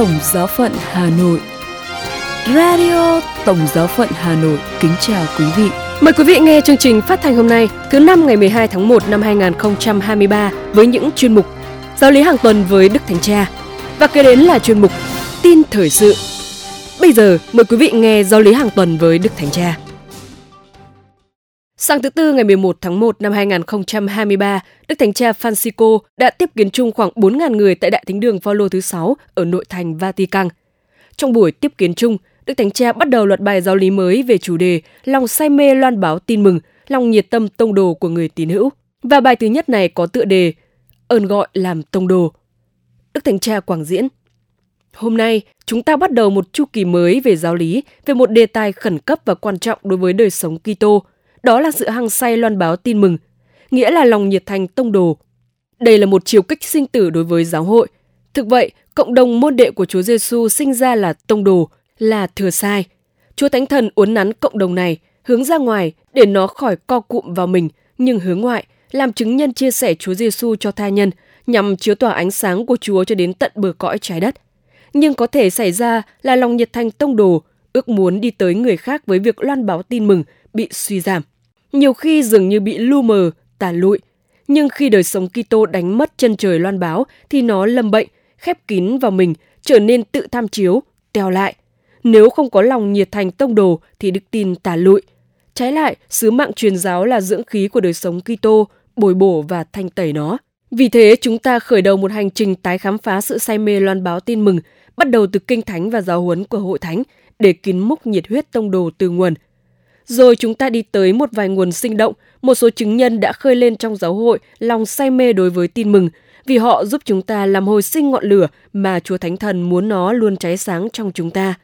Tổng Giáo phận Hà Nội Radio Tổng Giáo phận Hà Nội kính chào quý vị. Mời quý vị nghe chương trình phát thanh hôm nay, thứ năm ngày 12 tháng 1 năm 2023 với những chuyên mục Giáo lý hàng tuần với Đức Thánh Cha và kế đến là chuyên mục Tin thời sự. Bây giờ mời quý vị nghe Giáo lý hàng tuần với Đức Thánh Cha. Sáng thứ Tư ngày 11 tháng 1 năm 2023, Đức Thánh Cha Francisco đã tiếp kiến chung khoảng 4.000 người tại Đại Thính đường Phaolô thứ 6 ở nội thành Vatican. Trong buổi tiếp kiến chung, Đức Thánh Cha bắt đầu loạt bài giáo lý mới về chủ đề lòng say mê loan báo tin mừng, lòng nhiệt tâm tông đồ của người tín hữu. Và bài thứ nhất này có tựa đề ơn gọi làm tông đồ. Đức Thánh Cha quảng diễn. Hôm nay, chúng ta bắt đầu một chu kỳ mới về giáo lý, về một đề tài khẩn cấp và quan trọng đối với đời sống Kitô, đó là sự hăng say loan báo tin mừng, nghĩa là lòng nhiệt thành tông đồ. Đây là một chiều kích sinh tử đối với giáo hội. Thực vậy, cộng đồng môn đệ của Chúa Giêsu sinh ra là tông đồ, là thừa sai. Chúa Thánh Thần uốn nắn cộng đồng này, hướng ra ngoài để nó khỏi co cụm vào mình, nhưng hướng ngoại, làm chứng nhân chia sẻ Chúa Giêsu cho tha nhân, nhằm chiếu tỏa ánh sáng của Chúa cho đến tận bờ cõi trái đất. Nhưng có thể xảy ra là lòng nhiệt thành tông đồ, ước muốn đi tới người khác với việc loan báo tin mừng bị suy giảm. Nhiều khi dường như bị lu mờ, tà lụi. Nhưng khi đời sống Kitô đánh mất chân trời loan báo thì nó lâm bệnh, khép kín vào mình, trở nên tự tham chiếu, teo lại. Nếu không có lòng nhiệt thành tông đồ thì đức tin tà lụi. Trái lại, sứ mạng truyền giáo là dưỡng khí của đời sống Kitô, bồi bổ và thanh tẩy nó. Vì thế, chúng ta khởi đầu một hành trình tái khám phá sự say mê loan báo tin mừng, bắt đầu từ kinh thánh và giáo huấn của hội thánh để kín múc nhiệt huyết tông đồ từ nguồn. Rồi chúng ta đi tới một vài nguồn sinh động, một số chứng nhân đã khơi lên trong giáo hội lòng say mê đối với tin mừng, vì họ giúp chúng ta làm hồi sinh ngọn lửa mà Chúa Thánh Thần muốn nó luôn cháy sáng trong chúng ta.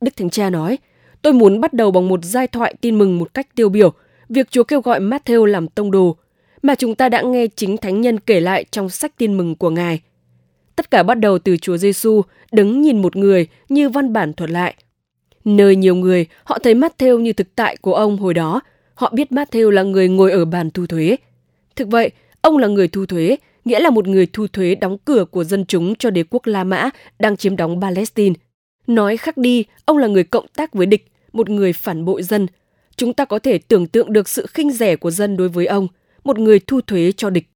Đức Thánh Cha nói, tôi muốn bắt đầu bằng một giai thoại tin mừng một cách tiêu biểu, việc Chúa kêu gọi Matthew làm tông đồ, mà chúng ta đã nghe chính thánh nhân kể lại trong sách tin mừng của Ngài. Tất cả bắt đầu từ Chúa Giêsu đứng nhìn một người như văn bản thuật lại. Nơi nhiều người, họ thấy Matthew như thực tại của ông hồi đó. Họ biết Matthew là người ngồi ở bàn thu thuế. Thực vậy, ông là người thu thuế, nghĩa là một người thu thuế đóng cửa của dân chúng cho đế quốc La Mã đang chiếm đóng Palestine. Nói khác đi, ông là người cộng tác với địch, một người phản bội dân. Chúng ta có thể tưởng tượng được sự khinh rẻ của dân đối với ông, một người thu thuế cho địch.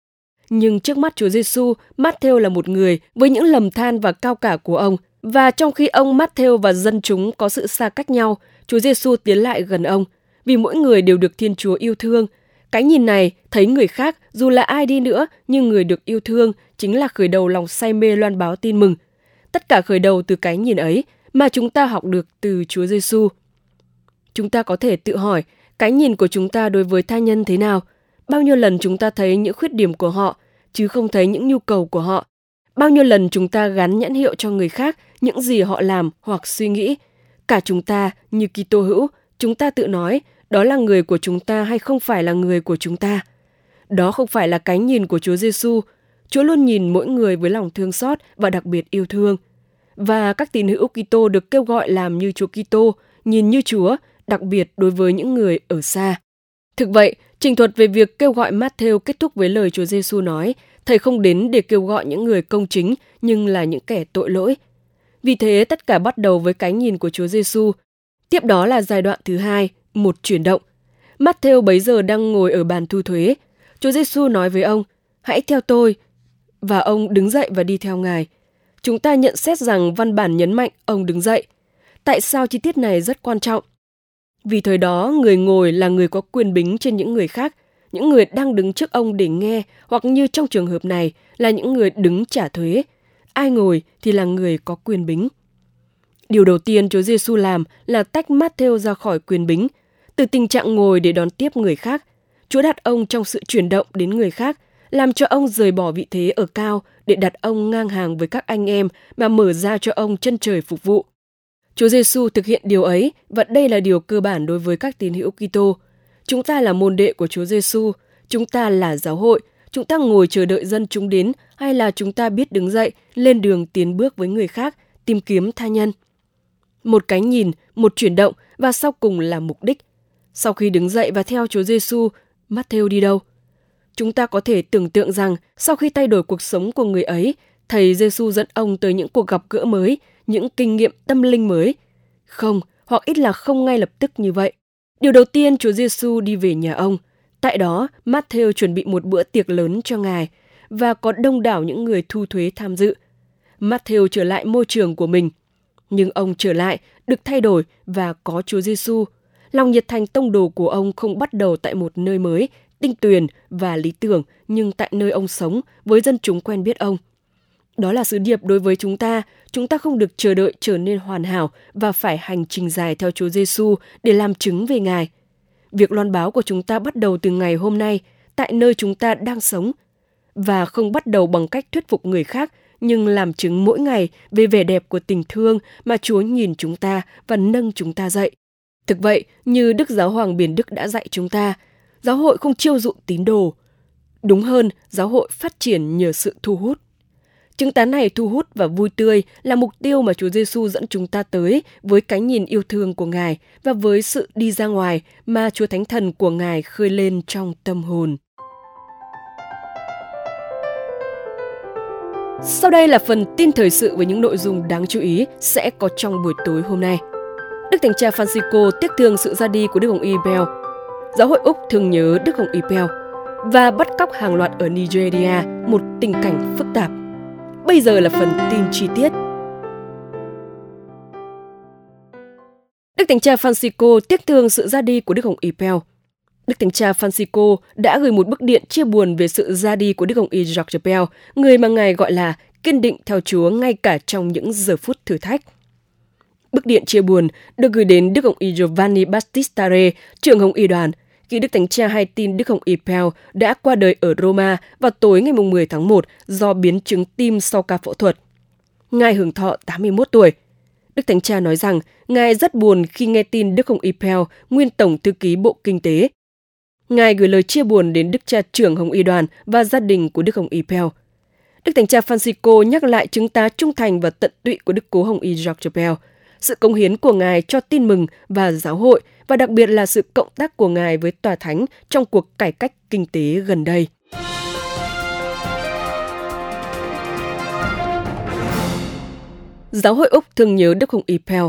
Nhưng trước mắt Chúa Giêsu, Matthew là một người với những lầm than và cao cả của ông, và trong khi ông Matthew và dân chúng có sự xa cách nhau, Chúa Giêsu tiến lại gần ông, vì mỗi người đều được Thiên Chúa yêu thương. Cái nhìn này, thấy người khác, dù là ai đi nữa, nhưng người được yêu thương chính là khởi đầu lòng say mê loan báo tin mừng. Tất cả khởi đầu từ cái nhìn ấy mà chúng ta học được từ Chúa Giêsu. Chúng ta có thể tự hỏi, cái nhìn của chúng ta đối với tha nhân thế nào? Bao nhiêu lần chúng ta thấy những khuyết điểm của họ, chứ không thấy những nhu cầu của họ? Bao nhiêu lần chúng ta gắn nhãn hiệu cho người khác những gì họ làm hoặc suy nghĩ? Cả chúng ta, như Kitô hữu, chúng ta tự nói đó là người của chúng ta hay không phải là người của chúng ta. Đó không phải là cái nhìn của Chúa Giêsu. Chúa luôn nhìn mỗi người với lòng thương xót và đặc biệt yêu thương. Và các tín hữu Kitô được kêu gọi làm như Chúa Kitô, nhìn như Chúa, đặc biệt đối với những người ở xa. Thực vậy, trình thuật về việc kêu gọi Matthew kết thúc với lời Chúa Giêsu nói, thầy không đến để kêu gọi những người công chính nhưng là những kẻ tội lỗi. Vì thế tất cả bắt đầu với cái nhìn của Chúa Giêsu. Tiếp đó là giai đoạn thứ hai, một chuyển động. Matthew bấy giờ đang ngồi ở bàn thu thuế. Chúa Giêsu nói với ông, hãy theo tôi. Và ông đứng dậy và đi theo Ngài. Chúng ta nhận xét rằng văn bản nhấn mạnh ông đứng dậy. Tại sao chi tiết này rất quan trọng? Vì thời đó, người ngồi là người có quyền bính trên những người khác, những người đang đứng trước ông để nghe, hoặc như trong trường hợp này là những người đứng trả thuế. Ai ngồi thì là người có quyền bính. Điều đầu tiên Chúa Giêsu làm là tách Matthew ra khỏi quyền bính, từ tình trạng ngồi để đón tiếp người khác. Chúa đặt ông trong sự chuyển động đến người khác, làm cho ông rời bỏ vị thế ở cao để đặt ông ngang hàng với các anh em mà mở ra cho ông chân trời phục vụ. Chúa Giêsu thực hiện điều ấy và đây là điều cơ bản đối với các tín hữu Kitô. Chúng ta là môn đệ của Chúa Giêsu, chúng ta là giáo hội, chúng ta ngồi chờ đợi dân chúng đến hay là chúng ta biết đứng dậy, lên đường tiến bước với người khác, tìm kiếm tha nhân. Một cái nhìn, một chuyển động và sau cùng là mục đích. Sau khi đứng dậy và theo Chúa Giêsu, Matthew đi đâu? Chúng ta có thể tưởng tượng rằng sau khi thay đổi cuộc sống của người ấy, thầy Giêsu dẫn ông tới những cuộc gặp gỡ mới, những kinh nghiệm tâm linh mới. Không, hoặc ít là không ngay lập tức như vậy. Điều đầu tiên Chúa Giêsu đi về nhà ông. Tại đó, Matthew chuẩn bị một bữa tiệc lớn cho Ngài và có đông đảo những người thu thuế tham dự. Matthew trở lại môi trường của mình. Nhưng ông trở lại, được thay đổi và có Chúa Giêsu. Lòng nhiệt thành tông đồ của ông không bắt đầu tại một nơi mới, tinh tuyền và lý tưởng, nhưng tại nơi ông sống, với dân chúng quen biết ông – đó là sứ điệp đối với chúng ta. Chúng ta không được chờ đợi trở nên hoàn hảo và phải hành trình dài theo Chúa Giêsu để làm chứng về Ngài. Việc loan báo của chúng ta bắt đầu từ ngày hôm nay, tại nơi chúng ta đang sống, và không bắt đầu bằng cách thuyết phục người khác, nhưng làm chứng mỗi ngày về vẻ đẹp của tình thương mà Chúa nhìn chúng ta và nâng chúng ta dậy. Thực vậy, như Đức Giáo Hoàng Biển Đức đã dạy chúng ta, giáo hội không chiêu dụ tín đồ. Đúng hơn, giáo hội phát triển nhờ sự thu hút. Chứng tá này thu hút và vui tươi là mục tiêu mà Chúa Giêsu dẫn chúng ta tới với cái nhìn yêu thương của Ngài và với sự đi ra ngoài mà Chúa Thánh Thần của Ngài khơi lên trong tâm hồn. Sau đây là phần tin thời sự với những nội dung đáng chú ý sẽ có trong buổi tối hôm nay. Đức Thánh Cha Francisco tiếc thương sự ra đi của Đức Hồng Y Bell. Giáo hội Úc thường nhớ Đức Hồng Y Bell và bắt cóc hàng loạt ở Nigeria, một tình cảnh phức tạp. Bây giờ là phần tin chi tiết. Đức Thánh Cha Francisco tiếc thương sự ra đi của Đức Hồng Y Pell. Đức Thánh Cha Francisco đã gửi một bức điện chia buồn về sự ra đi của Đức Hồng Y George Pell, người mà Ngài gọi là kiên định theo Chúa ngay cả trong những giờ phút thử thách. Bức điện chia buồn được gửi đến Đức Hồng Y Giovanni Battistare, trưởng Hồng Y đoàn, khi Đức Thánh Cha hay tin Đức Hồng Ipel đã qua đời ở Roma vào tối ngày 10 tháng 1 do biến chứng tim sau ca phẫu thuật. Ngài hưởng thọ 81 tuổi. Đức Thánh Cha nói rằng Ngài rất buồn khi nghe tin Đức Hồng Ipel, nguyên Tổng Thư ký Bộ Kinh tế. Ngài gửi lời chia buồn đến Đức Cha trưởng Hồng Y đoàn và gia đình của Đức Hồng Ipel. Đức Thánh Cha Francisco nhắc lại chứng tá trung thành và tận tụy của Đức Cố Hồng Y Jacques Bell, sự công hiến của Ngài cho tin mừng và giáo hội và đặc biệt là sự cộng tác của Ngài với Tòa Thánh trong cuộc cải cách kinh tế gần đây. Giáo hội Úc thường nhớ Đức Hồng Y Pell.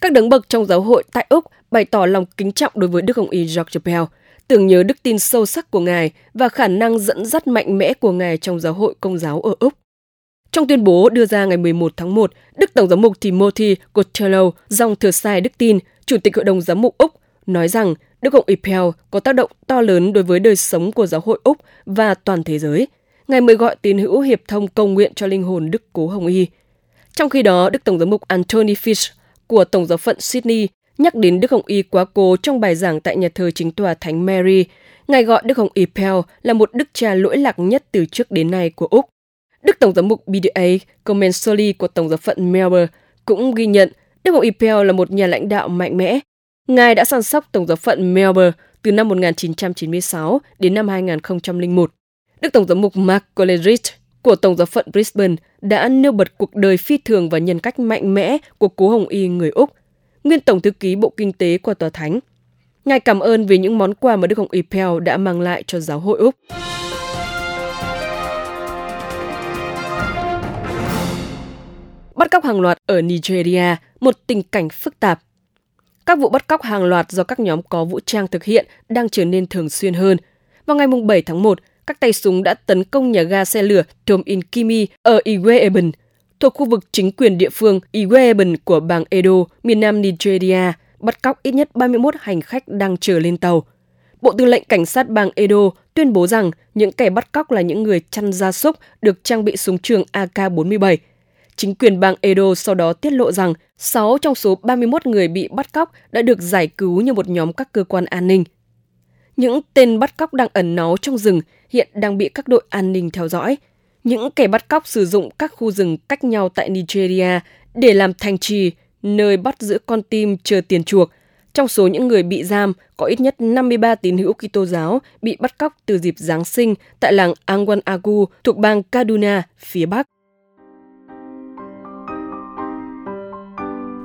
Các đấng bậc trong giáo hội tại Úc bày tỏ lòng kính trọng đối với Đức Hồng Y George Pell, tưởng nhớ đức tin sâu sắc của Ngài và khả năng dẫn dắt mạnh mẽ của Ngài trong giáo hội công giáo ở Úc. Trong tuyên bố đưa ra ngày 11 tháng 1, Đức Tổng giám mục Timothy Costello, dòng thừa sai đức tin, Chủ tịch Hội đồng Giám mục Úc, nói rằng Đức Cộng Ipel có tác động to lớn đối với đời sống của giáo hội Úc và toàn thế giới. Ngài mời gọi tín hữu hiệp thông cầu nguyện cho linh hồn Đức Cố Hồng Y. Trong khi đó, Đức Tổng giám mục Anthony Fish của Tổng giáo phận Sydney nhắc đến Đức Hồng Y quá cố trong bài giảng tại nhà thờ chính tòa Thánh Mary. Ngài gọi Đức Hồng Y Pell là một đức cha lỗi lạc nhất từ trước đến nay của Úc. Đức Tổng giám mục BDA Comensoli của Tổng giáo phận Melbourne cũng ghi nhận Đức Hồng Ipel là một nhà lãnh đạo mạnh mẽ. Ngài đã săn sóc Tổng giáo phận Melbourne từ năm 1996 đến năm 2001. Đức Tổng giám mục Mark Coleridge của Tổng giáo phận Brisbane đã nêu bật cuộc đời phi thường và nhân cách mạnh mẽ của cố Hồng Y người Úc, nguyên Tổng thư ký Bộ Kinh tế của Tòa Thánh. Ngài cảm ơn vì những món quà mà Đức Hồng Ipel đã mang lại cho giáo hội Úc. Bắt cóc hàng loạt ở Nigeria, một tình cảnh phức tạp. Các vụ bắt cóc hàng loạt do các nhóm có vũ trang thực hiện đang trở nên thường xuyên hơn. Vào ngày 7 tháng 1, các tay súng đã tấn công nhà ga xe lửa Tom In Kimi ở Igwe thuộc khu vực chính quyền địa phương Igwe của bang Edo, miền nam Nigeria, bắt cóc ít nhất 31 hành khách đang chờ lên tàu. Bộ Tư lệnh Cảnh sát bang Edo tuyên bố rằng những kẻ bắt cóc là những người chăn gia súc được trang bị súng trường AK-47 Chính quyền bang Edo sau đó tiết lộ rằng 6 trong số 31 người bị bắt cóc đã được giải cứu như một nhóm các cơ quan an ninh. Những tên bắt cóc đang ẩn náu trong rừng hiện đang bị các đội an ninh theo dõi. Những kẻ bắt cóc sử dụng các khu rừng cách nhau tại Nigeria để làm thành trì, nơi bắt giữ con tim chờ tiền chuộc. Trong số những người bị giam, có ít nhất 53 tín hữu Kitô giáo bị bắt cóc từ dịp Giáng sinh tại làng Angwan Agu thuộc bang Kaduna, phía Bắc.